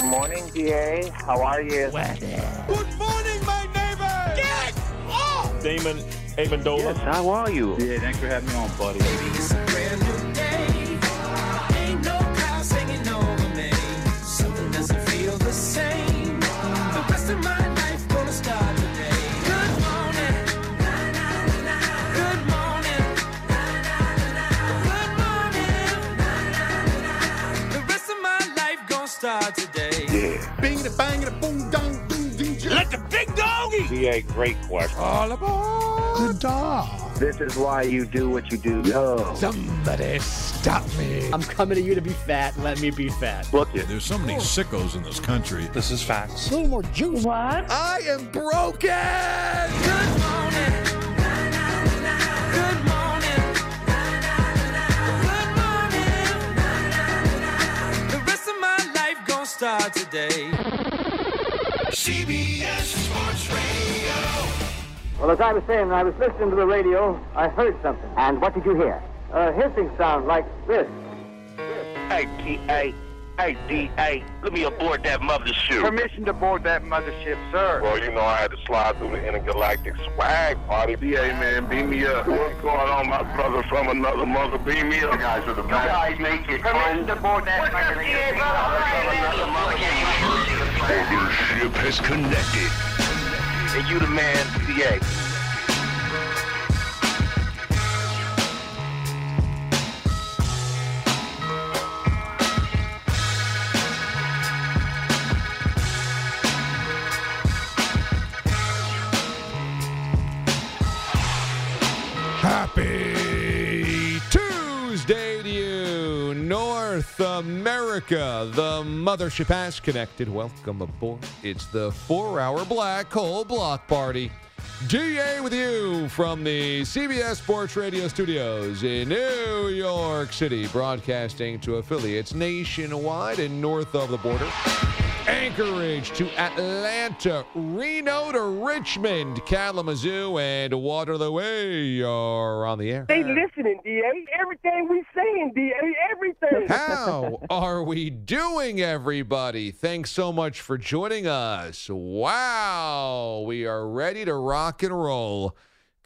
Good morning, DA. How are you? Good morning, my neighbor! Get off! Damon Amendola. Yes, how are you? Yeah, thanks for having me on, buddy. Life today. Yeah. Bing the bang the boom dong boom ding ding. Let the big doggy. DA, great question. All aboard the dog. This is why you do what you do. No. Somebody stop me. I'm coming to you to be fat. Let me be fat. Look it. There's so many sickos in this country. This is facts. A little more juice. What? I am broken. Good life today. CBS Sports Radio. Well, as I was saying, I was listening to the radio. I heard something. And what did you hear? A hissing sound like this. Hey, T.A. Hey, D.A. Let me aboard that mothership. Permission to board that mothership, sir. Well, you know I had to slide through the intergalactic swag party. D.A. man, beam me up. What's going on, my brother from another mother? Beam me up. You guys are the best. You guys make it Permission to board that mothership. Mothership has connected. And you the man, D.A. America. The mothership has connected. Welcome aboard. It's the four hour black hole block party. DA with you from the CBS Sports Radio studios in New York City, broadcasting to affiliates nationwide and north of the border. Anchorage to Atlanta, Reno to Richmond, Kalamazoo, and Waterloo. We are on the air. They listening, DA. Everything we saying, DA. Everything. How are we doing, everybody? Thanks so much for joining us. Wow, we are ready to rock and roll.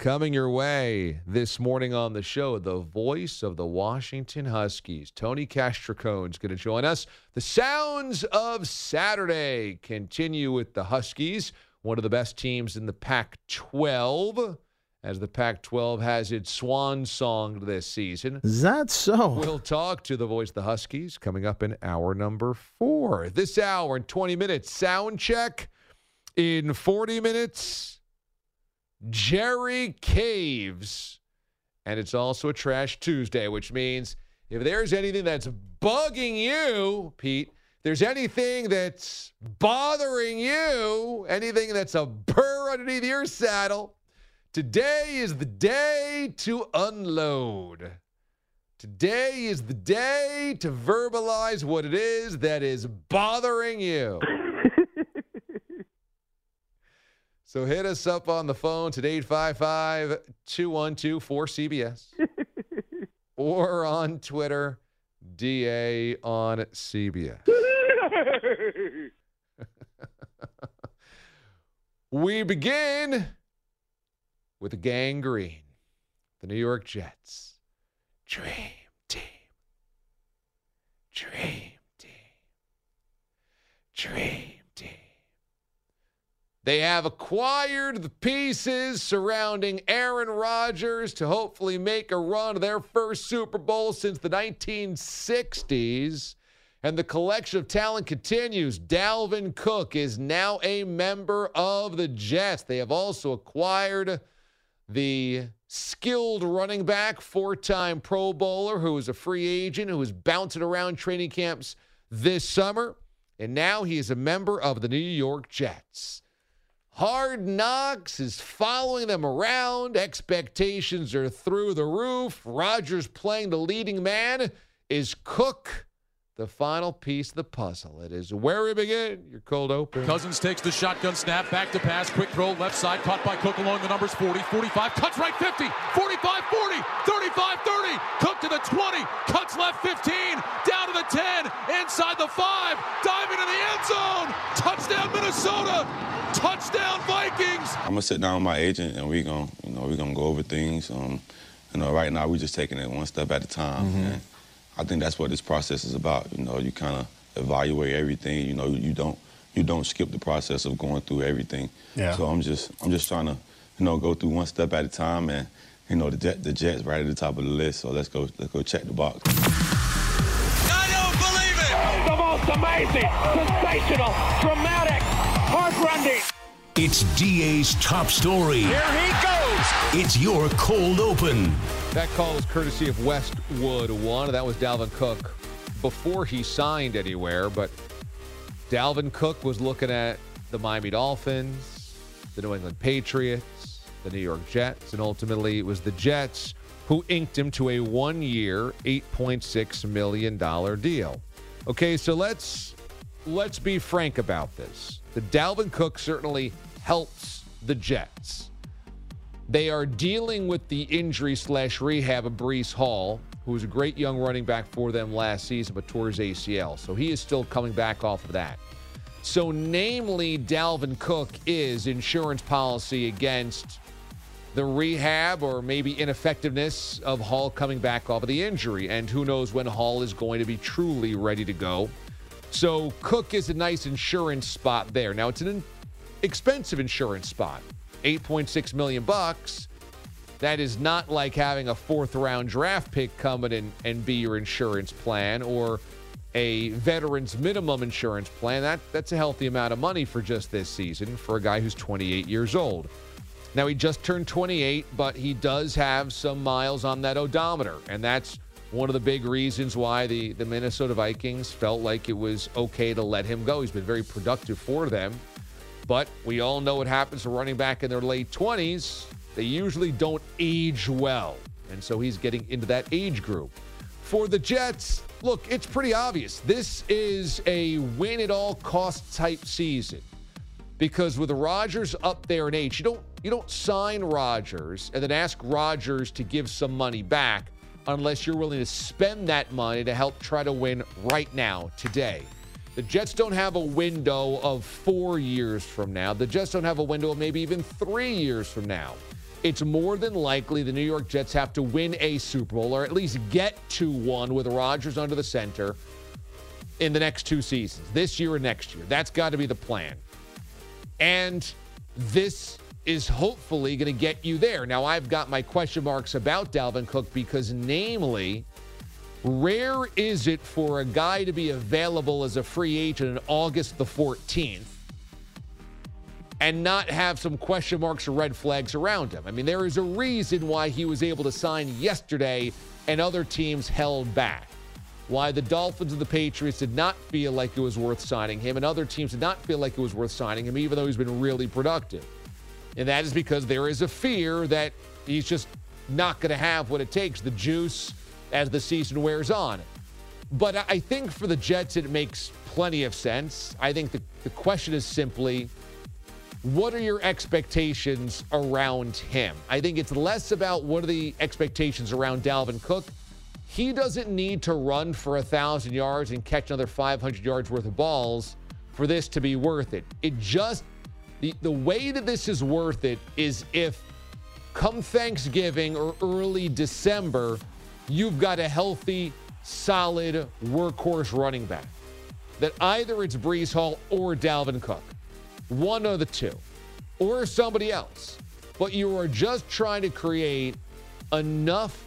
Coming your way this morning on the show, the voice of the Washington Huskies, Tony Castricone, is going to join us. The sounds of Saturday continue with the Huskies, one of the best teams in the Pac 12, as the Pac 12 has its swan song this season. Is that so? We'll talk to the voice of the Huskies coming up in hour number four. This hour in 20 minutes, sound check. In 40 minutes, Jerry Caves. And it's also a Trash Tuesday, which means if there's anything that's bugging you, Pete, there's anything that's bothering you, anything that's a burr underneath your saddle, today is the day to unload. Today is the day to verbalize what it is that is bothering you. So hit us up on the phone today, 855 212 4CBS or on Twitter, DA on CBS. we begin with the Gang Green, the New York Jets. Dream team. Dream team. Dream They have acquired the pieces surrounding Aaron Rodgers to hopefully make a run of their first Super Bowl since the 1960s. And the collection of talent continues. Dalvin Cook is now a member of the Jets. They have also acquired the skilled running back, four time Pro Bowler, who is a free agent, who is bouncing around training camps this summer. And now he is a member of the New York Jets. Hard Knocks is following them around. Expectations are through the roof. Rodgers playing the leading man. Is Cook the final piece of the puzzle? It is where we begin. Your cold open. Cousins takes the shotgun snap, back to pass, quick throw, left side, caught by Cook along the numbers 40, 45, cuts right 50, 45, 40, 35, 30, Cook to the 20, cuts left 15, down to the 10, inside the 5, diving in the end zone, touchdown Minnesota, touchdown Vikings. I'm gonna sit down with my agent and we gonna, you know, we're gonna go over things. Um, you know, right now we're just taking it one step at a time. And I think that's what this process is about. You know, you kind of evaluate everything. You know, you don't you don't skip the process of going through everything. Yeah. So I'm just I'm just trying to, you know, go through one step at a time and. You know the jet, the Jets right at the top of the list, so let's go let's go check the box. I don't believe it! The most amazing, sensational, dramatic, heartrending. It's DA's top story. Here he goes! It's your cold open. That call is courtesy of Westwood One. That was Dalvin Cook before he signed anywhere, but Dalvin Cook was looking at the Miami Dolphins, the New England Patriots, the New York Jets, and ultimately it was the Jets who inked him to a one year, $8.6 million deal. Okay, so let's let's be frank about this. The Dalvin Cook certainly helps the Jets. They are dealing with the injury slash rehab of Breece Hall, who was a great young running back for them last season, but tore his ACL. So he is still coming back off of that. So, namely, Dalvin Cook is insurance policy against the rehab or maybe ineffectiveness of Hall coming back off of the injury. And who knows when Hall is going to be truly ready to go. So, Cook is a nice insurance spot there. Now, it's an expensive insurance spot. 8.6 million bucks. That is not like having a fourth round draft pick come in and, and be your insurance plan or a veteran's minimum insurance plan. That that's a healthy amount of money for just this season for a guy who's 28 years old. Now he just turned 28, but he does have some miles on that odometer, and that's one of the big reasons why the, the Minnesota Vikings felt like it was okay to let him go. He's been very productive for them. But we all know what happens to running back in their late 20s. They usually don't age well. And so he's getting into that age group. For the Jets, look, it's pretty obvious. This is a win at all cost type season. Because with Rodgers up there in age, you don't you don't sign Rodgers and then ask Rodgers to give some money back unless you're willing to spend that money to help try to win right now, today. The Jets don't have a window of four years from now. The Jets don't have a window of maybe even three years from now. It's more than likely the New York Jets have to win a Super Bowl or at least get to one with Rodgers under the center in the next two seasons, this year and next year. That's got to be the plan. And this is hopefully going to get you there. Now, I've got my question marks about Dalvin Cook because, namely, Rare is it for a guy to be available as a free agent on August the 14th and not have some question marks or red flags around him? I mean, there is a reason why he was able to sign yesterday and other teams held back. Why the Dolphins and the Patriots did not feel like it was worth signing him, and other teams did not feel like it was worth signing him, even though he's been really productive. And that is because there is a fear that he's just not going to have what it takes, the juice as the season wears on. But I think for the Jets, it makes plenty of sense. I think the, the question is simply what are your expectations around him? I think it's less about what are the expectations around Dalvin Cook. He doesn't need to run for a 1,000 yards and catch another 500 yards worth of balls for this to be worth it. It just, the, the way that this is worth it is if come Thanksgiving or early December, you've got a healthy, solid workhorse running back. That either it's Breece Hall or Dalvin Cook. One of the two. or somebody else, but you are just trying to create enough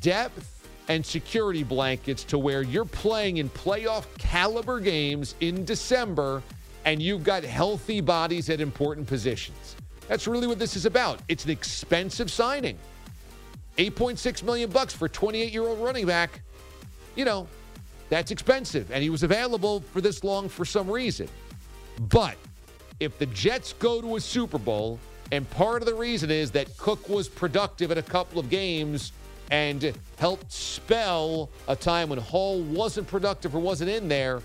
depth and security blankets to where you're playing in playoff caliber games in December and you've got healthy bodies at important positions. That's really what this is about. It's an expensive signing. 8.6 million bucks for 28-year-old running back. You know, that's expensive and he was available for this long for some reason. But if the Jets go to a Super Bowl and part of the reason is that Cook was productive in a couple of games and helped spell a time when Hall wasn't productive or wasn't in there,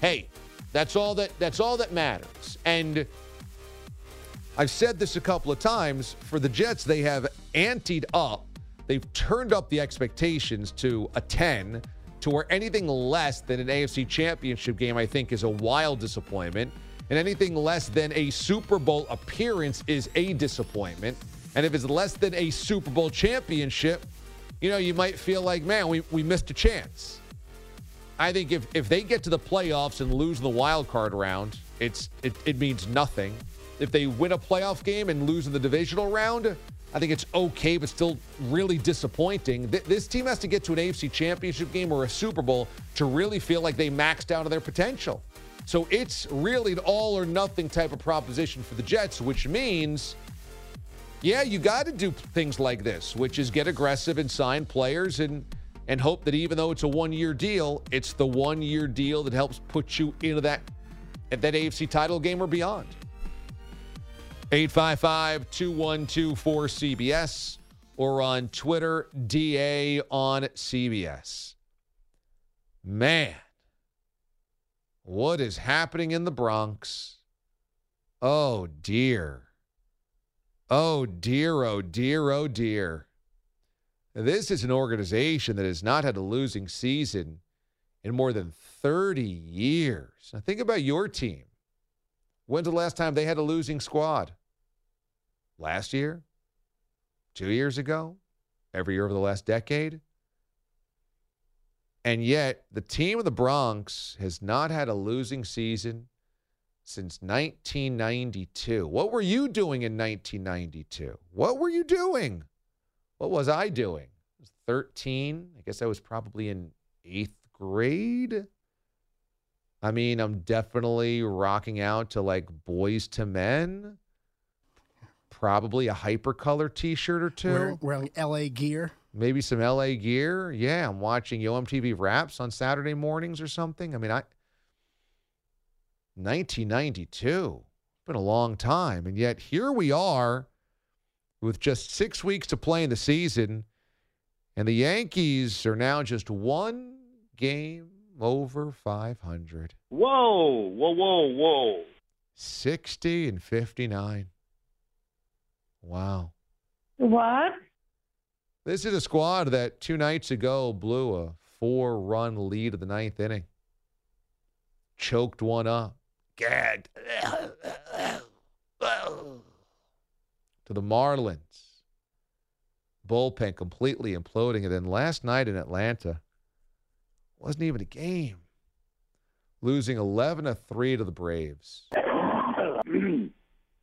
hey, that's all that that's all that matters. And I've said this a couple of times for the Jets, they have anteed up. They've turned up the expectations to a 10 to where anything less than an AFC championship game, I think, is a wild disappointment. And anything less than a Super Bowl appearance is a disappointment. And if it's less than a Super Bowl championship, you know, you might feel like, man, we, we missed a chance. I think if, if they get to the playoffs and lose in the wild card round, it's it, it means nothing. If they win a playoff game and lose in the divisional round, I think it's okay, but still really disappointing. Th- this team has to get to an AFC championship game or a Super Bowl to really feel like they maxed out of their potential. So it's really an all or nothing type of proposition for the Jets, which means, yeah, you got to do things like this, which is get aggressive and sign players and and hope that even though it's a one-year deal, it's the one-year deal that helps put you into that at that AFC title game or beyond. 855-212-4CBS or on Twitter, DA on CBS. Man, what is happening in the Bronx? Oh, dear. Oh, dear, oh, dear, oh, dear. This is an organization that has not had a losing season in more than 30 years. Now, think about your team. When's the last time they had a losing squad? Last year? Two years ago? Every year over the last decade? And yet, the team of the Bronx has not had a losing season since 1992. What were you doing in 1992? What were you doing? What was I doing? I was 13. I guess I was probably in eighth grade. I mean, I'm definitely rocking out to like Boyz II Men. Probably a hypercolor t shirt or two. Wearing, wearing LA gear. Maybe some LA gear. Yeah, I'm watching Yo MTV Raps on Saturday mornings or something. I mean, I 1992. Been a long time, and yet here we are with just 6 weeks to play in the season, and the Yankees are now just one game over 500. Whoa, whoa, whoa, whoa. 60 and 59. Wow. What? This is a squad that two nights ago blew a four run lead of the ninth inning. Choked one up. Gagged. to the Marlins. Bullpen completely imploding. And then last night in Atlanta, wasn't even a game. Losing 11 to 3 to the Braves.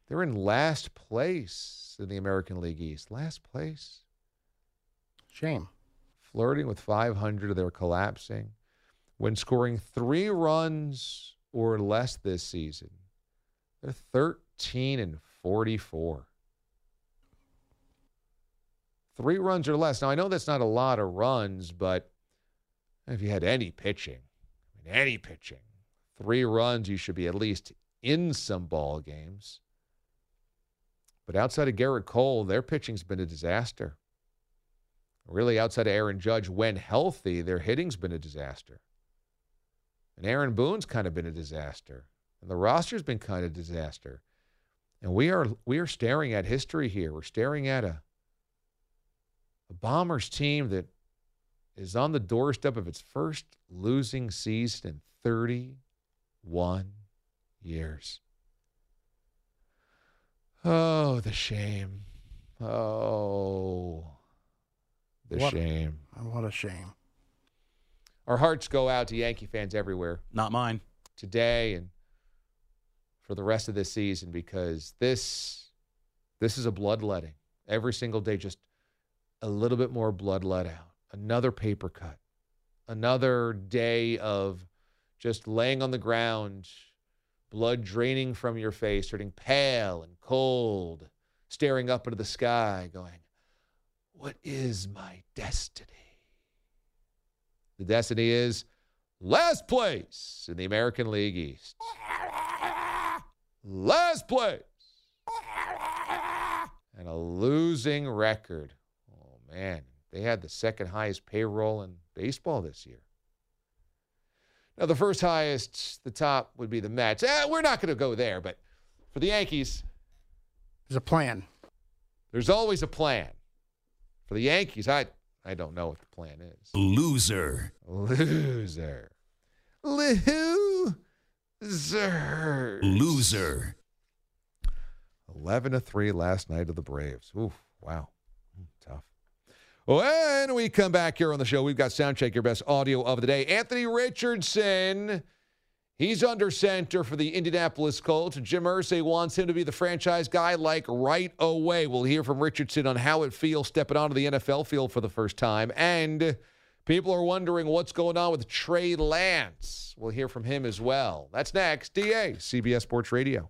They're in last place in the American League East. Last place. Shame. Flirting with 500, they're collapsing. When scoring three runs or less this season, they're 13 and 44. Three runs or less. Now, I know that's not a lot of runs, but if you had any pitching, I mean, any pitching, three runs, you should be at least in some ball games. But outside of Gerrit Cole, their pitching's been a disaster. Really, outside of Aaron Judge, when healthy, their hitting's been a disaster. And Aaron Boone's kind of been a disaster. And the roster's been kind of disaster. And we are we are staring at history here. We're staring at a a Bombers team that is on the doorstep of its first losing season in 31 years. Oh, the shame. Oh, the What- shame. What a shame. Our hearts go out to Yankee fans everywhere Not mine. today and for the rest of this season because this this is a bloodletting. Every single day, just a little bit more blood let out. Another paper cut. Another day of just laying on the ground, blood draining from your face, turning pale and cold, staring up into the sky, going, What is my destiny? The destiny is last place in the American League East. Last place. And a losing record. Man. They had the second highest payroll in baseball this year. Now, the first highest, the top would be the Mets. Eh, we're not going to go there, but for the Yankees, There's a plan. there's always a plan. For the Yankees, I, I don't know what the plan is. Loser. Loser. Loser. Loser. 11 to 3 last night of the Braves. Oof, wow. Mm, Tough. When we come back here on the show, we've got Soundcheck, your best audio of the day. Anthony Richardson, he's under center for the Indianapolis Colts. Jim Irsay wants him to be the franchise guy like right away. We'll hear from Richardson on how it feels stepping onto the NFL field for the first time. And people are wondering what's going on with Trey Lance. We'll hear from him as well. That's next. DA, CBS Sports Radio.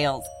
details.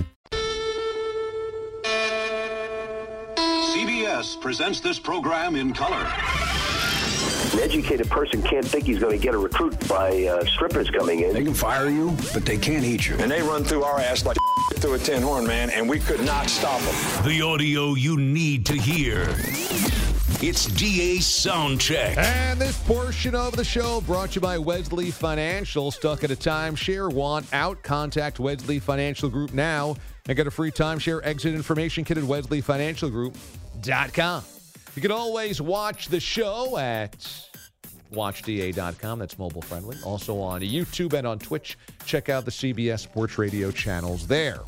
CBS presents this program in color. An educated person can't think he's going to get a recruit by uh, strippers coming in. They can fire you, but they can't eat you. And they run through our ass like through a tin horn, man, and we could not stop them. The audio you need to hear. It's DA Soundcheck. And this portion of the show brought to you by Wesley Financial. Stuck at a timeshare? Want out? Contact Wesley Financial Group now and get a free timeshare exit information kit at wesleyfinancialgroup.com. You can always watch the show at watchda.com. That's mobile friendly. Also on YouTube and on Twitch. Check out the CBS Sports Radio channels there.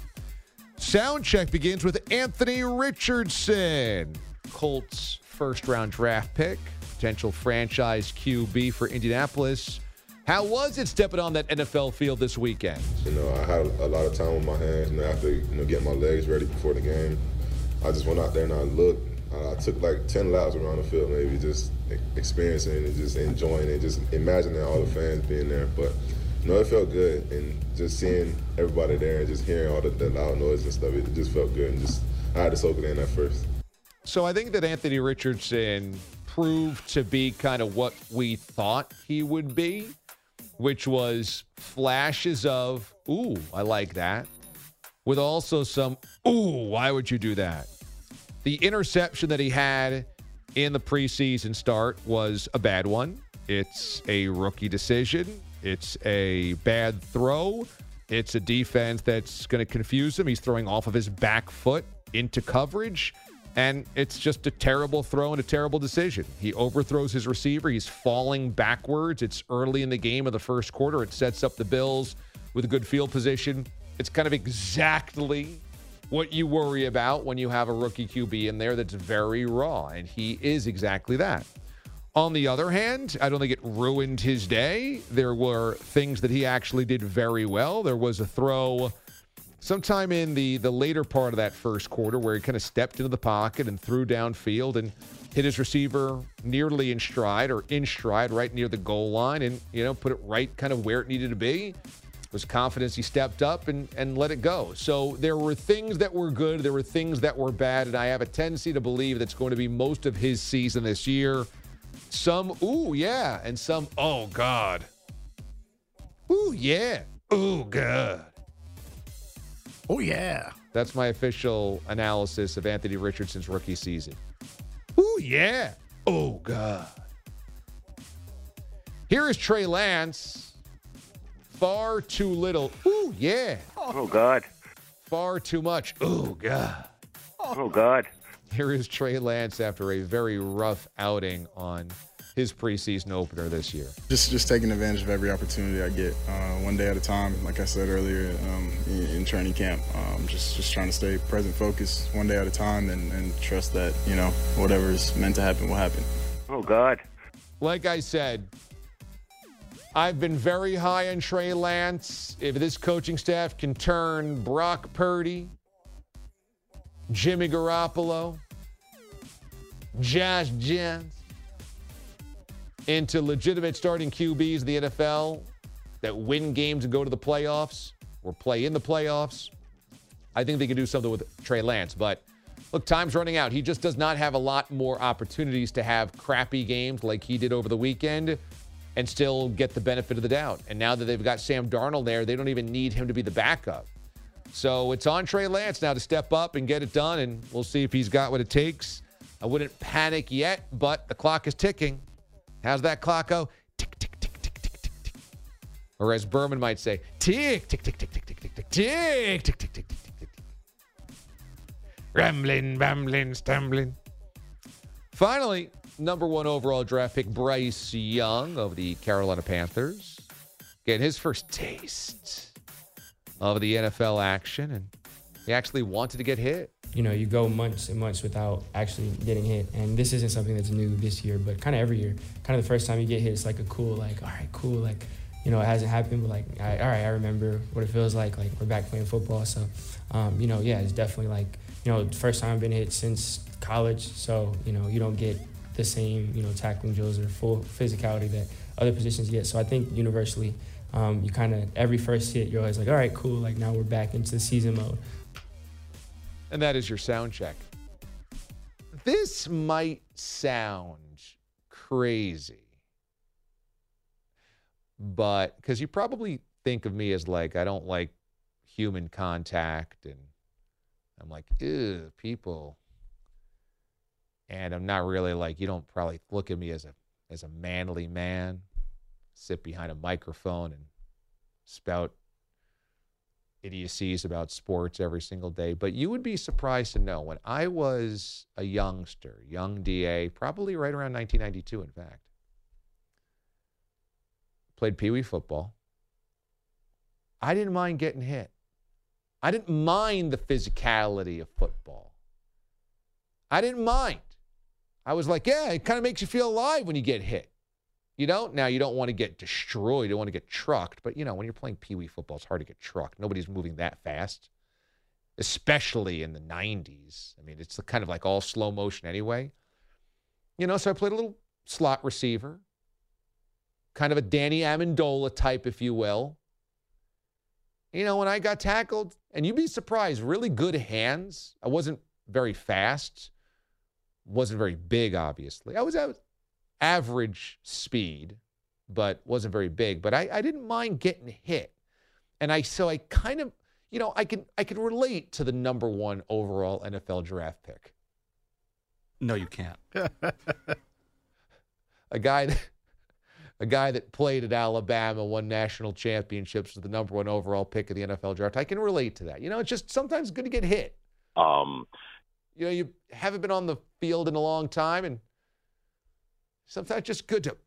Sound check begins with Anthony Richardson, Colts first round draft pick, potential franchise QB for Indianapolis. How was it stepping on that NFL field this weekend? You know, I had a lot of time on my hands, know, after you know getting my legs ready before the game. I just went out there and I looked. Uh, I took like 10 laps around the field, maybe just experiencing and just enjoying it, just imagining all the fans being there. But you know, it felt good, and just seeing everybody there and just hearing all the, the loud noise and stuff, it just felt good. And just I had to soak it in at first. So I think that Anthony Richardson proved to be kind of what we thought he would be, which was flashes of, ooh, I like that, with also some, ooh, why would you do that? The interception that he had in the preseason start was a bad one. It's a rookie decision. It's a bad throw. It's a defense that's going to confuse him. He's throwing off of his back foot into coverage. And it's just a terrible throw and a terrible decision. He overthrows his receiver. He's falling backwards. It's early in the game of the first quarter. It sets up the Bills with a good field position. It's kind of exactly what you worry about when you have a rookie QB in there that's very raw, and he is exactly that. On the other hand, I don't think it ruined his day. There were things that he actually did very well. There was a throw sometime in the the later part of that first quarter where he kind of stepped into the pocket and threw downfield and hit his receiver nearly in stride or in stride right near the goal line and you know put it right kind of where it needed to be was confidence he stepped up and and let it go so there were things that were good there were things that were bad and i have a tendency to believe that's going to be most of his season this year some ooh yeah and some oh god ooh yeah ooh god Oh yeah. That's my official analysis of Anthony Richardson's rookie season. Ooh, yeah. Oh, God. Here is Trey Lance. Far too little. Ooh, yeah. Oh, God. Far too much. Ooh, God. Oh, God. Here is Trey Lance after a very rough outing on his preseason opener this year. Just just taking advantage of every opportunity I get, uh, one day at a time. Like I said earlier um, in, in training camp, um, just just trying to stay present, focused, one day at a time, and, and trust that you know whatever is meant to happen will happen. Oh God. Like I said, I've been very high on Trey Lance. If this coaching staff can turn Brock Purdy, Jimmy Garoppolo, Josh Jens into legitimate starting QBs in the NFL that win games and go to the playoffs or play in the playoffs, I think they can do something with Trey Lance. But look, time's running out. He just does not have a lot more opportunities to have crappy games like he did over the weekend and still get the benefit of the doubt. And now that they've got Sam Darnold there, they don't even need him to be the backup. So it's on Trey Lance now to step up and get it done, and we'll see if he's got what it takes. I wouldn't panic yet, but the clock is ticking. How's that clock go? Tick, tick, tick, tick, tick, tick, tick. Or as Berman might say, tick, tick, tick, tick, tick, tick, tick, tick, tick, tick, tick, tick, tick, tick, tick. Rambling, stumbling. Finally, number one overall draft pick Bryce Young of the Carolina Panthers getting his first taste of the NFL action, and he actually wanted to get hit. you know, you go months and months without actually getting hit. And this isn't something that's new this year, but kind of every year. Kind of the first time you get hit, it's like a cool, like, all right, cool. Like, you know, it hasn't happened, but like, I, all right, I remember what it feels like. Like, we're back playing football. So, um, you know, yeah, it's definitely like, you know, first time I've been hit since college. So, you know, you don't get the same, you know, tackling drills or full physicality that other positions get. So I think universally, um, you kind of, every first hit, you're always like, all right, cool. Like, now we're back into the season mode. And that is your sound check. This might sound crazy, but because you probably think of me as like, I don't like human contact and I'm like, ew, people. And I'm not really like, you don't probably look at me as a as a manly man, sit behind a microphone and spout idiocies about sports every single day. But you would be surprised to know when I was a youngster, young DA, probably right around 1992, in fact, played Pee Wee football. I didn't mind getting hit. I didn't mind the physicality of football. I didn't mind. I was like, yeah, it kind of makes you feel alive when you get hit. You know, now you don't want to get destroyed, you don't want to get trucked, but you know, when you're playing pee wee football, it's hard to get trucked. Nobody's moving that fast, especially in the 90s. I mean, it's kind of like all slow motion anyway. You know, so I played a little slot receiver, kind of a Danny Amendola type, if you will. You know, when I got tackled, and you'd be surprised, really good hands. I wasn't very fast, wasn't very big, obviously. I was, at average speed, but wasn't very big. But I, I didn't mind getting hit. And I so I kind of, you know, I can I can relate to the number one overall NFL draft pick. No, you can't. a guy that a guy that played at Alabama, won national championships, was the number one overall pick of the NFL draft. I can relate to that. You know, it's just sometimes good to get hit. Um, You know, you haven't been on the field in a long time, and sometimes just good to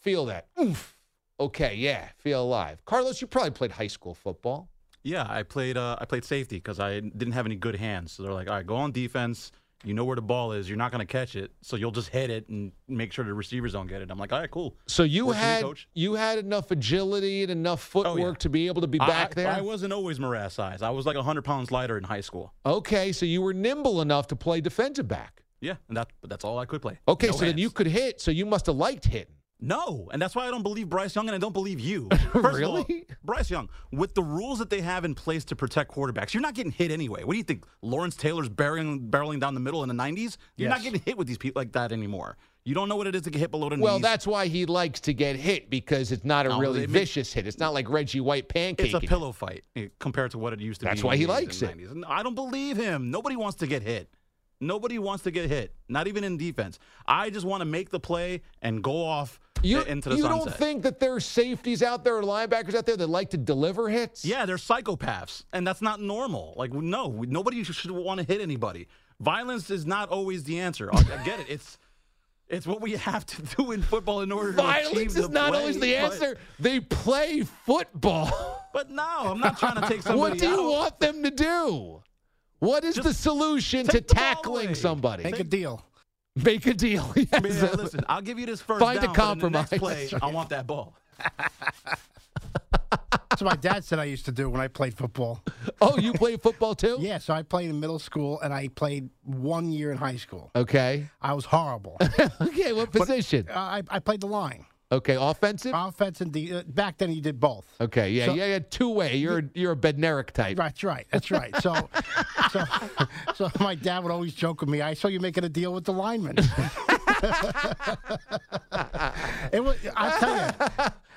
feel that oof Okay, yeah, feel alive. Carlos, you probably played high school football. Yeah, I played. Uh, I played safety because I didn't have any good hands. So they're like, all right, go on defense. You know where the ball is. You're not going to catch it, so you'll just hit it and make sure the receivers don't get it. I'm like, all right, cool. So you Works me, had coach. you had enough agility and enough oh, footwork to be able to be back I, there. I wasn't always Marath size. I was like 100 pounds lighter in high school. okay, so you were nimble enough to play defensive back. Yeah, and that that's all I could play. Okay, No so then you could hit. So you must have liked hitting. No, and that's why I don't believe Bryce Young and I don't believe you. First of all, Bryce Young, with the rules that they have in place to protect quarterbacks, you're not getting hit anyway. What do you think? Lawrence Taylor's barreling, barreling down the middle in the 90s? You're not getting hit with these people like that anymore. You don't know what it is to get hit below the Well, knees. that's why he likes to get hit because it's not a No, really vicious hit. It's not like Reggie White pancake. It's a pillow fight eh, compared to what it used to That's be. why he likes it. 90s. I don't believe him. Nobody wants to get hit. Nobody wants to get hit. Not even in defense. I just want to make the play and go off You, into the you sunset. don't think that there's safeties out there or linebackers out there that like to deliver hits? Yeah, they're psychopaths, and that's not normal. Like, no, nobody should, should want to hit anybody. Violence is not always the answer. I, I get it. It's it's what we have to do in football in order to achieve the floor. Violence is the not play, always the but- answer. They play football. But no, I'm not trying to take somebody out. what do you out. want them to do? What is the solution to take the ball tackling somebody? Make a deal. Make a deal. Yes. Man, listen, I'll give you this first Find a down, but in the compromise. next play, I want that ball. That's what my dad said I used to do when I played football. Oh, you played football too? Yeah, so I played in middle school and I played one year in high school. Okay. I was horrible. okay, what position? Uh, I, I played the line. Okay, offensive? Offense and de- uh, back then you did both. Okay, yeah, So- yeah, yeah, two way. You're you're a Bednarik type. That's right. That's right. So, so, so my dad would always joke with me. I saw you making a deal with the lineman. it was. I tell you.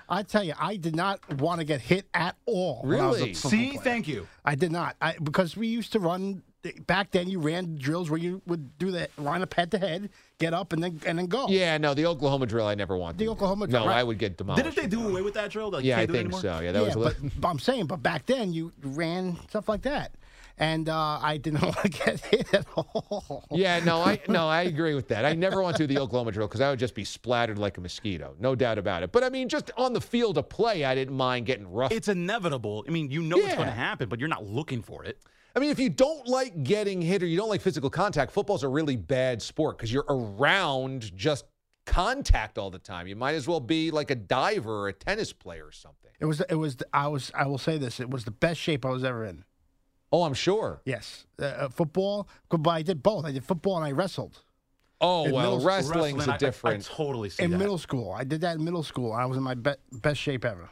I tell you, I did not want to get hit at all. when I was a Really? See, player. thank you. I did not. I, because we used to run back then. You ran drills where you would do the line up head to head, get up, and then and then go. Yeah, no, the Oklahoma drill I never wanted. The Oklahoma drill, No, right. I would get demolished. Didn't they do away with that drill? Like, you yeah, I can't do it think so. Yeah, that was a but, little. but I'm saying, but back then you ran stuff like that, and uh, I didn't want to get hit at all. Yeah, no, I no, I agree with that. I never want to do the Oklahoma drill because I would just be splattered like a mosquito, no doubt about it. But I mean, just on the field of play, I didn't mind getting rough. It's inevitable. I mean, you know it's going to happen, but you're not looking for it. I mean, if you don't like getting hit or you don't like physical contact, football's a really bad sport because you're around just contact all the time. You might as well be like a diver or a tennis player or something. It was. It was. I was. I will say this. It was the best shape I was ever in. Oh, I'm sure. Yes, uh, uh, football. But I did both. I did football and I wrestled. Oh In well, middle- wrestling's Wrestling, I- I- a different. I, totally see in that. middle school, I did that in middle school. I was in my be- best shape ever.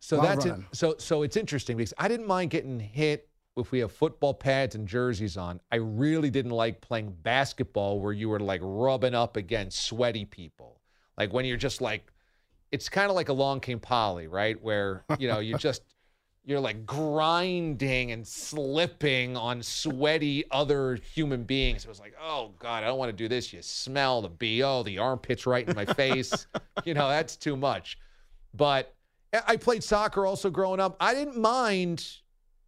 So that's it. So so it's interesting because I didn't mind getting hit if we have football pads and jerseys on. I really didn't like playing basketball where you were like rubbing up against sweaty people. Like when you're just like it's kind of like along came Polly, right? Where, you know, you just you're like grinding and slipping on sweaty other human beings. It was like, oh God, I don't want to do this. You smell the BO, the armpits right in my face. you know, that's too much. But I- I played soccer also growing up. I didn't mind.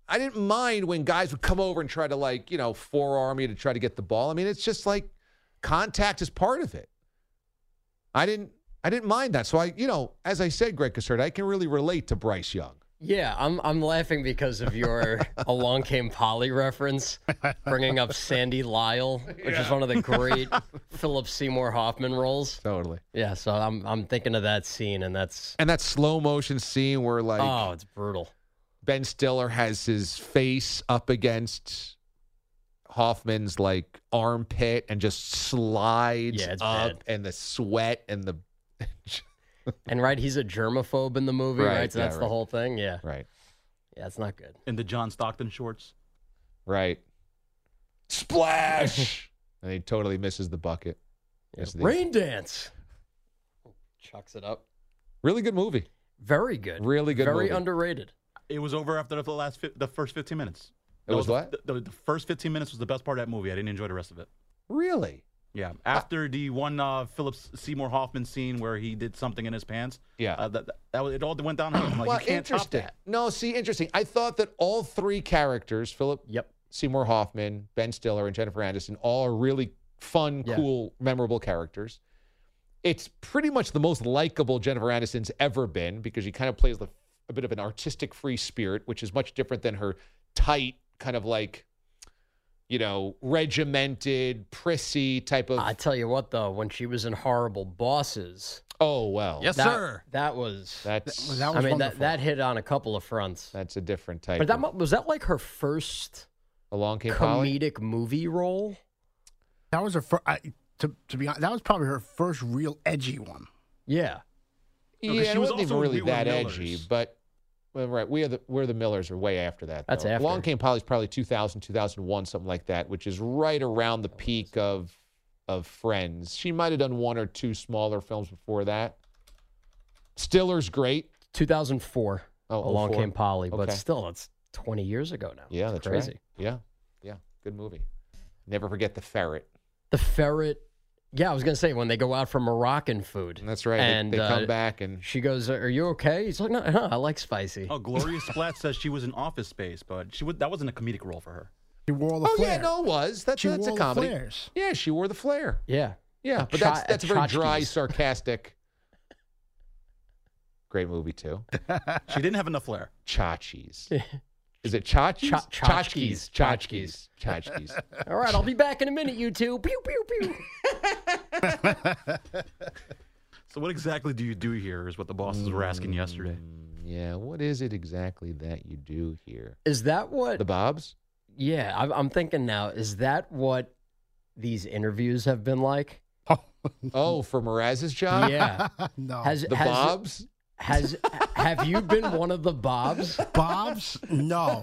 I didn't mind when guys would come over and try to like, you know, forearm you to try to get the ball. I mean, it's just like contact is part of it. I didn't I didn't mind that. So I, you know, as I said, Greg Caserta, I can really relate to Bryce Young. Yeah, I'm I'm laughing because of your Along Came Polly reference, bringing up Sandy Lyle, which is one of the great Philip Seymour Hoffman roles. Totally. Yeah, so I'm I'm thinking of that scene, and that's And that slow motion scene where like oh, it's brutal. Ben Stiller has his face up against Hoffman's like armpit and just slides Yeah, up bad. and the sweat and the And right, he's a germaphobe in the movie, right? Right, So yeah, that's the whole thing. Yeah, right. yeah, it's not good. In the John Stockton shorts. Right. Splash. and he totally misses the bucket. Misses the- Rain Dance chucks it up. Really good movie. Very good. Really good Very movie. underrated. It was over after the last fi- the first 15 minutes. It That was what? The, the, the first 15 minutes was the best part of that movie. I didn't enjoy the rest of it. Really? Yeah. After the one uh, Philip Seymour Hoffman scene where he did something in his pants. Yeah. Uh, that, that it all went downhill. Like, well, you can't top interesting. that. No, see, interesting. I thought that all three characters, Philip Yep. Seymour Hoffman, Ben Stiller, and Jennifer Aniston, all are really fun, Yeah. cool, memorable characters. it's pretty much the most likable Jennifer Aniston's ever been because she kind of plays the, a bit of an artistic free spirit, which is much different than her tight, kind of like, you know, regimented, prissy type of. I tell you what, though, when she was in Horrible Bosses, oh well, yes, that, sir. That was That's- I mean that that hit on a couple of fronts. That's a different type. But that of- was that like her first Along Came Polly? comedic movie role. That was her first. To to be honest, that was probably her first real edgy one. Yeah. Yeah, No, 'cause she was wasn't even also really We that edgy, Millers. but well, right, we are the we're the Millers are way after that. That's though. after. Along Came Polly's probably 2000, 2001, something like that, which is right around the peak of of Friends. She might have done one or two smaller films before that. Stiller's great. 2004. Oh, Along 04. Came Polly, but Okay. still, it's 20 years ago now. Yeah, It's that's crazy. right. Yeah, yeah, good movie. Never forget the ferret. The ferret. Yeah, I was gonna say when they go out for Moroccan food. That's right. They- And they, come uh, back and She goes, "Are you okay?" He's like, "No, no I like spicy." Oh, Gloria Splat says she was in Office Space, but she would, that wasn't a comedic role for her. She wore all the oh flair. yeah, no, it was that's She that's a wore the comedy. flares. Yeah, she wore the flare. Yeah, Yeah, but Cha- that's that's a very dry, sarcastic. Great movie too. She didn't have enough flair. Chachis. Is it chachis? Cha- Chachkis. tchotchkes. Chachkes. Chachkes. All right, I'll be back in a minute, you two. Pew pew pew. So what exactly do you do here? Is what the bosses were asking yesterday. Mm, Yeah, what is it exactly that you do here? Is that what? The Bobs? Yeah, I'm, I'm thinking now. Is that what these interviews have been like? Oh, for Mraz's job? Yeah. no. Has The has, Bobs? Has have you been one of the Bobs? Bob's? No.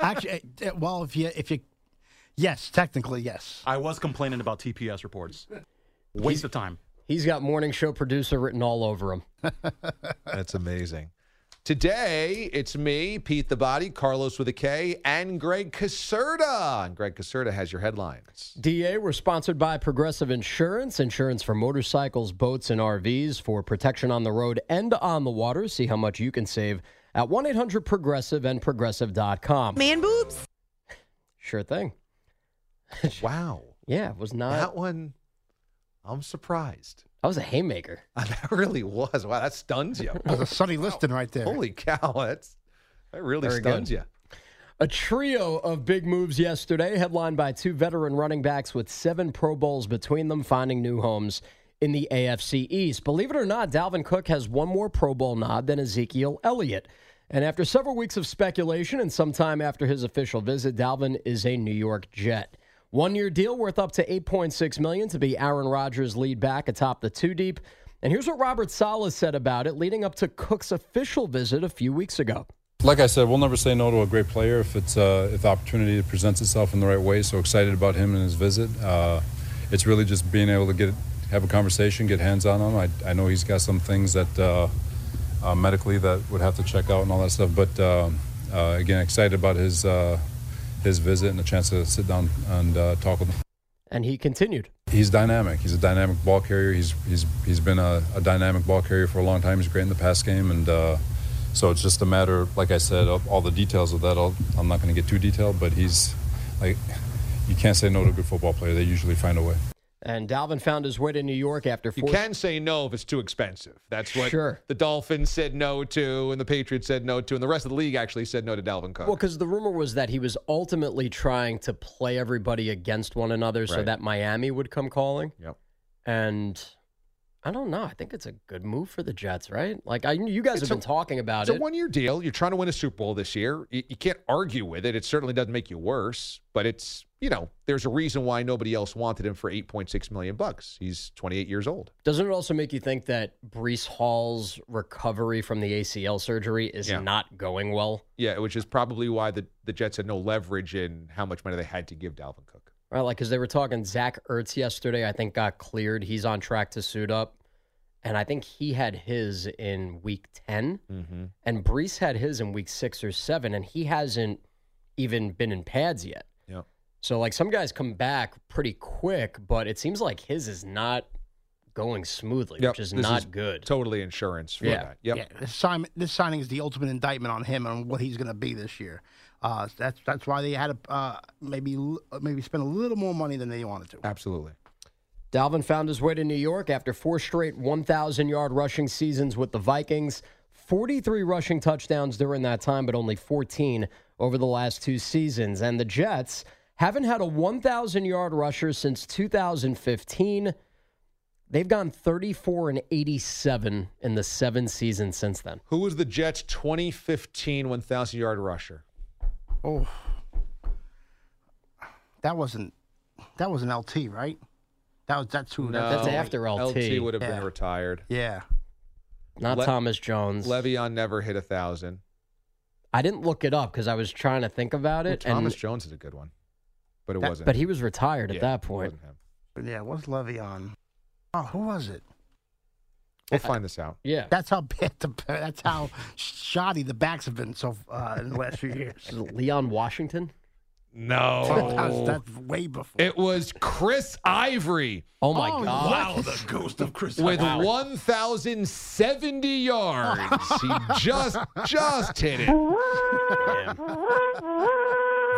Actually, eh, well, if you if you, yes, technically yes. I was complaining about TPS reports. Waste of time. He's got morning show producer written all over him. That's amazing. Today, it's me, Pete the Body, Carlos with a K, and Greg Caserta. And Greg Caserta has your headlines. DA, we're sponsored by Progressive Insurance, insurance for motorcycles, boats, and RVs for protection on the road and on the water. See how much you can save at 1 800 Progressive and Progressive.com. Man boobs? Sure thing. Wow. Yeah, it was not. That one, I'm surprised. That was a haymaker. That really was. Wow, that stuns you. That was a Sonny Liston right there. Holy cow, that's that really Very stuns good. you. A trio of big moves yesterday, headlined by two veteran running backs with seven Pro Bowls between them, finding new homes in the AFC East. Believe it or not, Dalvin Cook has one more Pro Bowl nod than Ezekiel Elliott. And after several weeks of speculation and some time after his official visit, Dalvin is a New York Jet. One year deal worth up to 8.6 million to be Aaron Rodgers' lead back atop the two deep. And here's what Robert Saleh said about it leading up to Cook's official visit a few weeks ago. Like I said, we'll never say no to a great player if it's uh, if the opportunity presents itself in the right way. So excited about him and his visit. Uh, it's really just being able to get have a conversation, get hands on him. I, I know he's got some things that uh, uh, medically that would have to check out and all that stuff. But um, uh, again, excited about his uh, his visit and the chance to sit down and uh, talk with him. And he continued. He's dynamic. He's a dynamic ball carrier. He's he's he's been a, a dynamic ball carrier for a long time. He's great in the pass game, and uh, so it's just a matter, like I said, of all the details of that. I'll, I'm not going to get too detailed, but he's like you can't say no to a good football player. They usually find a way. And Dalvin found his way to New York after You can say no if it's too expensive. That's what Sure. the Dolphins said no to, and the Patriots said no to, and the rest of the league actually said no to Dalvin Cook. Well, because the rumor was that he was ultimately trying to play everybody against one another so that Miami would come calling. Yep. And I don't know. I think it's a good move for the Jets, right? Like I, you guys It's have a- been talking about it. It's a one-year deal. You're trying to win a Super Bowl this year. You, you can't argue with it. It certainly doesn't make you worse, but it's you know there's a reason why nobody else wanted him for 8.6 million bucks. He's 28 years old. Doesn't it also make you think that Breece Hall's recovery from the ACL surgery is Yeah. not going well? Yeah, which is probably why the the Jets had no leverage in how much money they had to give Dalvin Cook. Right, like because they were talking Zach Ertz yesterday. I think got cleared. He's on track to suit up, and I think he had his in week 10 Mm-hmm. and Breece had his in week six or seven, and he hasn't even been in pads yet. Yep. So like some guys come back pretty quick, but it seems like his is not going smoothly, Yep, which is this not is good. Totally insurance for Yeah. that. Yep. Yeah, this, sign, this signing is the ultimate indictment on him and what he's going to be this year. Uh, that's that's why they had to uh, maybe maybe spend a little more money than they wanted to. Absolutely. Dalvin found his way to New York after four straight 1,000 yard rushing seasons with the Vikings. 43 rushing touchdowns during that time, but only 14 over the last two seasons. And the Jets haven't had a 1,000 yard rusher since 2015. They've gone 34 and 87 in the seven seasons since then. Who was the Jets' 2015 1,000 yard rusher? Oh, that wasn't that was an LT, right? That was that's who. No, That's after LT. LT would have Yeah. been retired. Yeah. Not Le- Thomas Jones. Le'Veon never hit a thousand. I didn't look it up because I was trying to think about it. Thomas and, Jones is a good one, but it That- wasn't. but he was retired at Yeah, that it point. wasn't him. Yeah, what's Le'Veon? Oh, who was it? We'll find this out. Yeah. That's how bad the that's how shoddy the backs have been so uh, in the last few years. Is it Leon Washington? No, that's, that's way before. it was Chris Ivory Oh my Oh, God! Wow, the ghost of Chris. with Ivory. 1,070 yards. he just just hit it.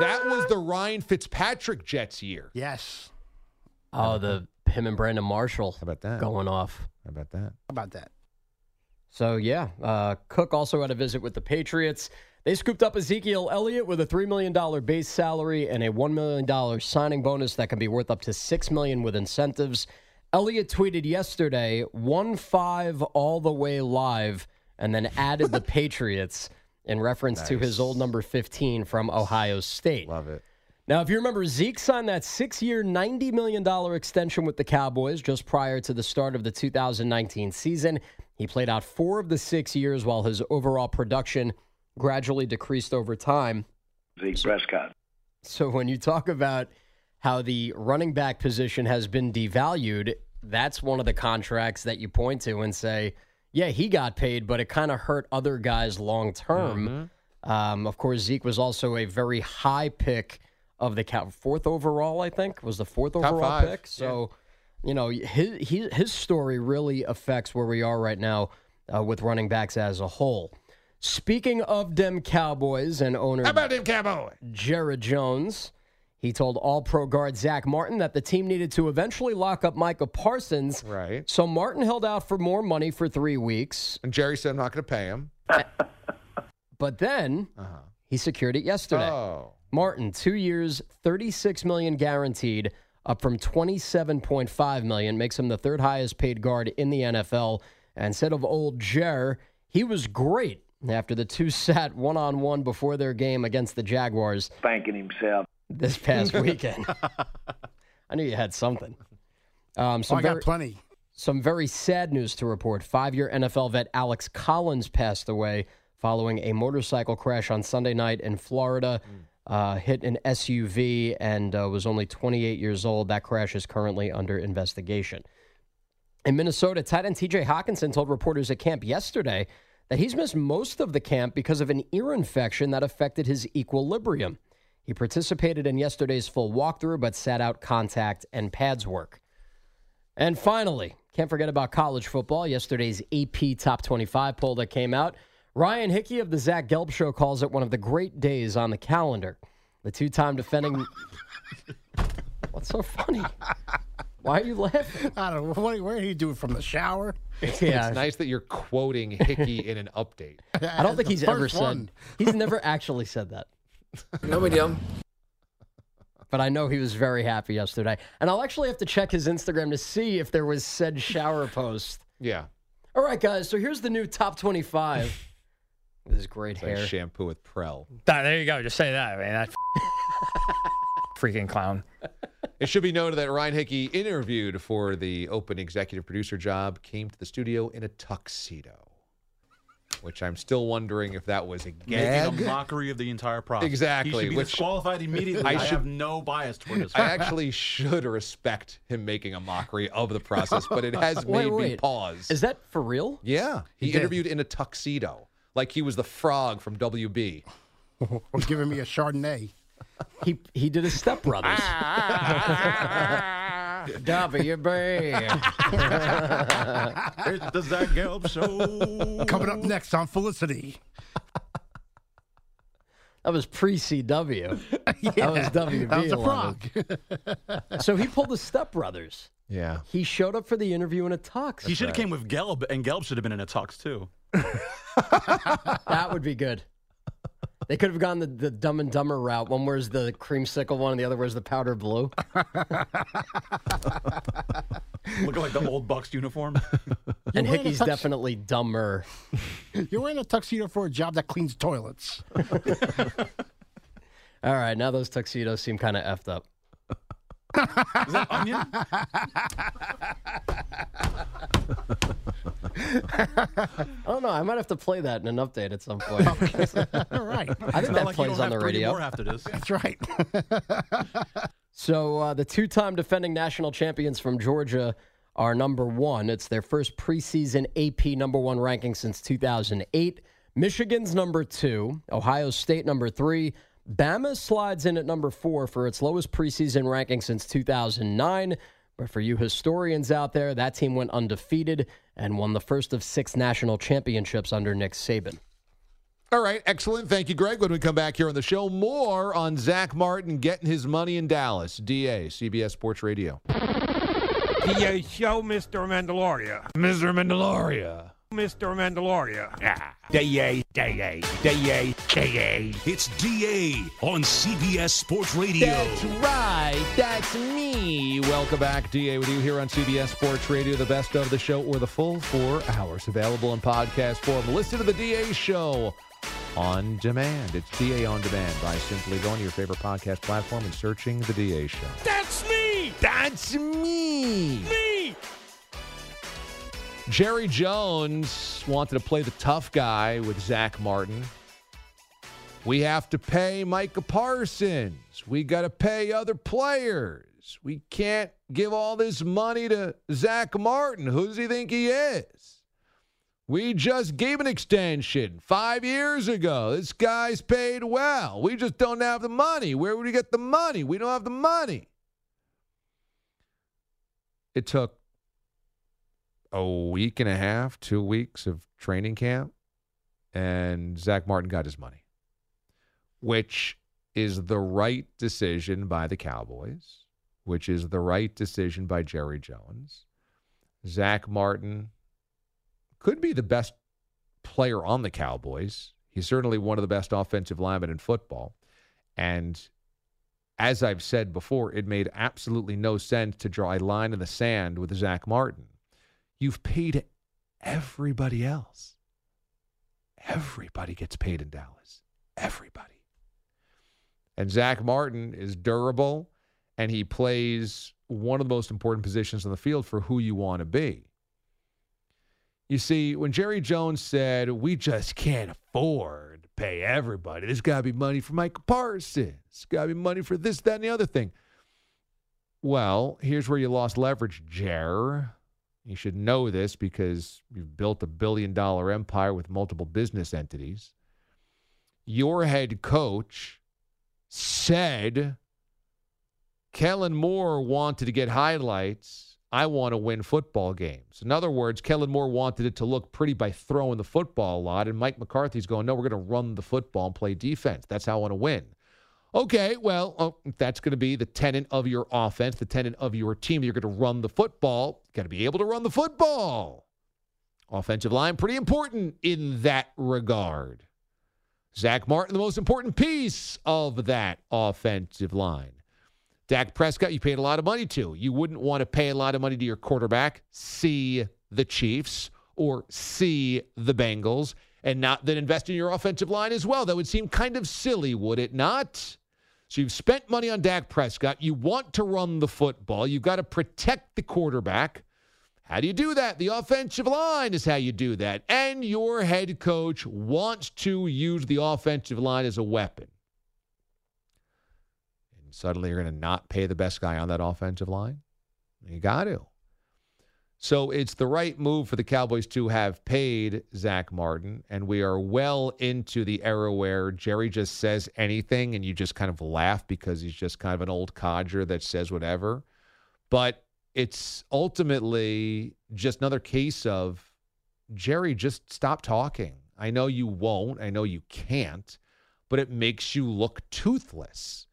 That was the Ryan Fitzpatrick Jets year. Yes. Oh, the him and Brandon Marshall How about that? going off. How about that? How about that? So yeah, uh, Cook also had a visit with the Patriots. They scooped up Ezekiel Elliott with a three million dollar base salary and a one million dollar signing bonus that can be worth up to six million with incentives. Elliott tweeted yesterday, "One five all the way live," and then added the Patriots in reference to his old number fifteen from Ohio State. Love it. Now, if you remember, Zeke signed that six year, $90 million extension with the Cowboys just prior to the start of the 2019 season. He played out four of the six years while his overall production gradually decreased over time. Zeke Prescott. So when you talk about how the running back position has been devalued, that's one of the contracts that you point to and say, yeah, he got paid, but it kind of hurt other guys long term. Um, of course, Zeke was also a very high pick of the fourth overall, I think, was the fourth Top overall five, pick. So, you know, his, his his story really affects where we are right now uh, with running backs as a whole. Speaking of them Cowboys and owner How about him, Cowboy? Jerry Jones. He told All Pro guard Zach Martin that the team needed to eventually lock up Micah Parsons. Right. So Martin held out for more money for three weeks, And Jerry said, I'm not going to pay him. but then Uh-huh. he secured it yesterday. Oh. Martin, two years, thirty-six million guaranteed, up from twenty-seven point five million, makes him the third highest paid guard in the NFL. And instead of old Jer, he was great after the two sat one-on-one before their game against the Jaguars. Spanking himself. this past weekend. I knew you had something. Um, Oh, I got very, plenty. some very sad news to report. Five-year NFL vet Alex Collins passed away following a motorcycle crash on Sunday night in Florida. Uh, hit an SUV and uh, was only 28 years old. That crash is currently under investigation. In Minnesota, tight end TJ Hockenson told reporters at camp yesterday that he's missed most of the camp because of an ear infection that affected his equilibrium. He participated in yesterday's full walkthrough, but sat out contact and pads work. And finally, can't forget about college football. Yesterday's AP Top 25 poll that came out. Ryan Hickey of the Zach Gelb Show calls it one of the great days on the calendar. The two time defending. What's so funny? Why are you laughing? I don't know. What, where do you doing from the shower? Yeah. It's nice that you're quoting Hickey in an update. I don't think he's ever first said. one. He's never actually said that. No medium. But I know he was very happy yesterday. And I'll actually have to check his Instagram to see if there was said shower post. Yeah. All right, guys. So here's the new top 25. This is great It's like hair. shampoo with Prell. That- there you go. Just say that, man. That freaking clown. It should be noted that Ryan Hickey, interviewed for the open executive producer job, came to the studio in a tuxedo, which I'm still wondering if that was a Making a mockery of the entire process. Exactly, He should be which disqualified immediately. I I, should- have no bias toward this. I actually should respect him making a mockery of the process, but it has Wait, made me pause. Is that for real? yeah, he, He did. interviewed in a tuxedo, like he was the frog from WB. Or giving me a Chardonnay. He he did his stepbrothers. WB. Ah, ah, ah, it's the Zach Gelb show. Coming up next on Felicity. That was pre CW. That was WB. That was a 11. frog. So he pulled the stepbrothers. Yeah. He showed up for the interview in a tux. he should have came with Gelb, and Gelb should have been in a tux too. That would be good. They could have gone the, the Dumb and Dumber route. One wears the creamsicle one, and the other wears the powder blue. Looking like the old Bucks uniform. and wearing a Hickey's tux- definitely dumber. You're wearing a tuxedo for a job that cleans toilets. All right, now those tuxedos seem kind of effed up. Is that onion? I don't know. I might have to play that in an update at some point. All right. I think that like plays on the radio. more after this. That's right. So uh, the two-time defending national champions from Georgia are number one. It's their first preseason AP number one ranking since 2008. Michigan's number two. Ohio State number three. Bama slides in at number four for its lowest preseason ranking since 2009. But for you historians out there, that team went undefeated and won the first of six national championships under Nick Saban. All right, excellent. Thank you, Greg. When we come back here on the show, more on Zach Martin getting his money in Dallas. DA, CBS Sports Radio. DA show, Mr. Mandaloria. Mr. Mandaloria. Mr. Mandaloria. Yeah. DA, DA, DA, DA. It's DA on CBS Sports Radio. That's right. That's me. Welcome back. DA with you here on CBS Sports Radio, the best of the show or the full four hours available in podcast form. Listen to the DA show on demand. It's DA on demand by simply going to your favorite podcast platform and searching the DA show. That's me. That's me. Me. Jerry Jones wanted to play the tough guy with Zach Martin. We have to pay Micah Parsons. We got to pay other players. We can't give all this money to Zach Martin. Who does he think he is? We just gave an extension five years ago. This guy's paid well. We just don't have the money. Where would we get the money? We don't have the money. It took a week and a half, two weeks of training camp, and Zach Martin got his money, which is the right decision by the Cowboys, which is the right decision by Jerry Jones. Zach Martin could be the best player on the Cowboys. He's certainly one of the best offensive linemen in football. And as I've said before, it made absolutely no sense to draw a line in the sand with Zach Martin. You've paid everybody else. Everybody gets paid in Dallas. Everybody. And Zach Martin is durable and he plays one of the most important positions on the field for who you want to be. You see, when Jerry Jones said, we just can't afford to pay everybody, there's got to be money for Micah Parsons, there's got to be money for this, that, and the other thing. Well, here's where you lost leverage, Jer. You should know this because you've built a billion dollar empire with multiple business entities. Your head coach said Kellen Moore wanted to get highlights. I want to win football games. In other words, Kellen Moore wanted it to look pretty by throwing the football a lot, and Mike McCarthy's going, no, we're going to run the football and play defense. That's how I want to win. Okay, well, oh, that's going to be the tenant of your offense, the tenant of your team. You're going to run the football. Got to be able to run the football. Offensive line, pretty important in that regard. Zach Martin, the most important piece of that offensive line. Dak Prescott, you paid a lot of money to. You wouldn't want to pay a lot of money to your quarterback, see the Chiefs or see the Bengals, and not then invest in your offensive line as well. That would seem kind of silly, would it not? So you've spent money on Dak Prescott. You want to run the football. You've got to protect the quarterback. How do you do that? The offensive line is how you do that. And your head coach wants to use the offensive line as a weapon. And suddenly you're going to not pay the best guy on that offensive line? You got to. So it's the right move for the Cowboys to have paid Zach Martin. And we are well into the era where Jerry just says anything and you just kind of laugh because he's just kind of an old codger that says whatever. But it's ultimately just another case of Jerry, just stop talking. I know you won't. I know you can't, but it makes you look toothless.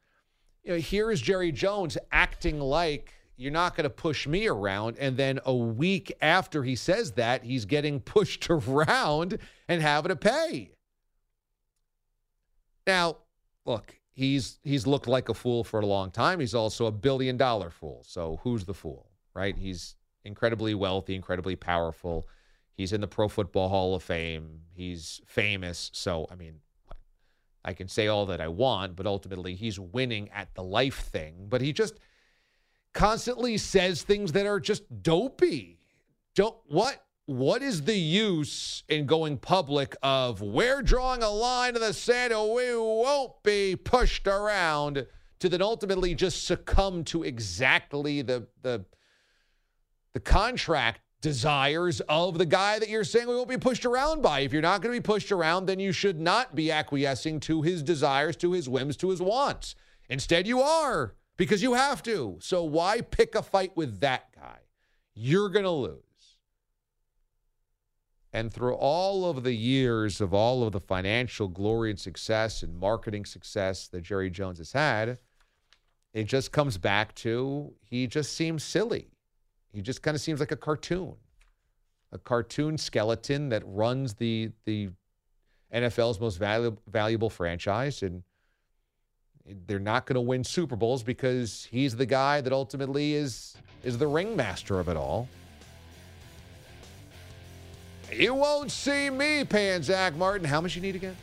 You know, here is Jerry Jones acting like you're not going to push me around. And then a week after he says that, he's getting pushed around and having to pay. Now, look, he's he's looked like a fool for a long time. He's also a billion dollar fool. So who's the fool, right? He's incredibly wealthy, incredibly powerful. He's in the Pro Football Hall of Fame. He's famous. So, I mean, I can say all that I want, but ultimately he's winning at the life thing. But he just constantly says things that are just dopey. Don't what what is the use in going public of we're drawing a line in the sand and we won't be pushed around to then ultimately just succumb to exactly the the the contract desires of the guy that you're saying we won't be pushed around by. If you're not going to be pushed around, then you should not be acquiescing to his desires, to his whims, to his wants. Instead, you are because you have to. So why pick a fight with that guy? You're going to lose. And through all of the years of all of the financial glory and success and marketing success that Jerry Jones has had, it just comes back to he just seems silly. He just kind of seems like a cartoon, a cartoon skeleton that runs the the NFL's most valuable valuable franchise, and they're not going to win Super Bowls because he's the guy that ultimately is is the ringmaster of it all. You won't see me paying Zach Martin. How much you need again?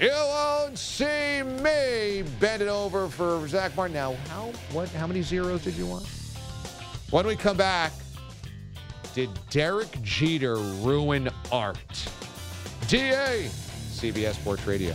You won't see me bend it over for Zach Martin. Now, how what? How many zeros did you want? When we come back, did Derek Jeter ruin art? DA, CBS Sports Radio.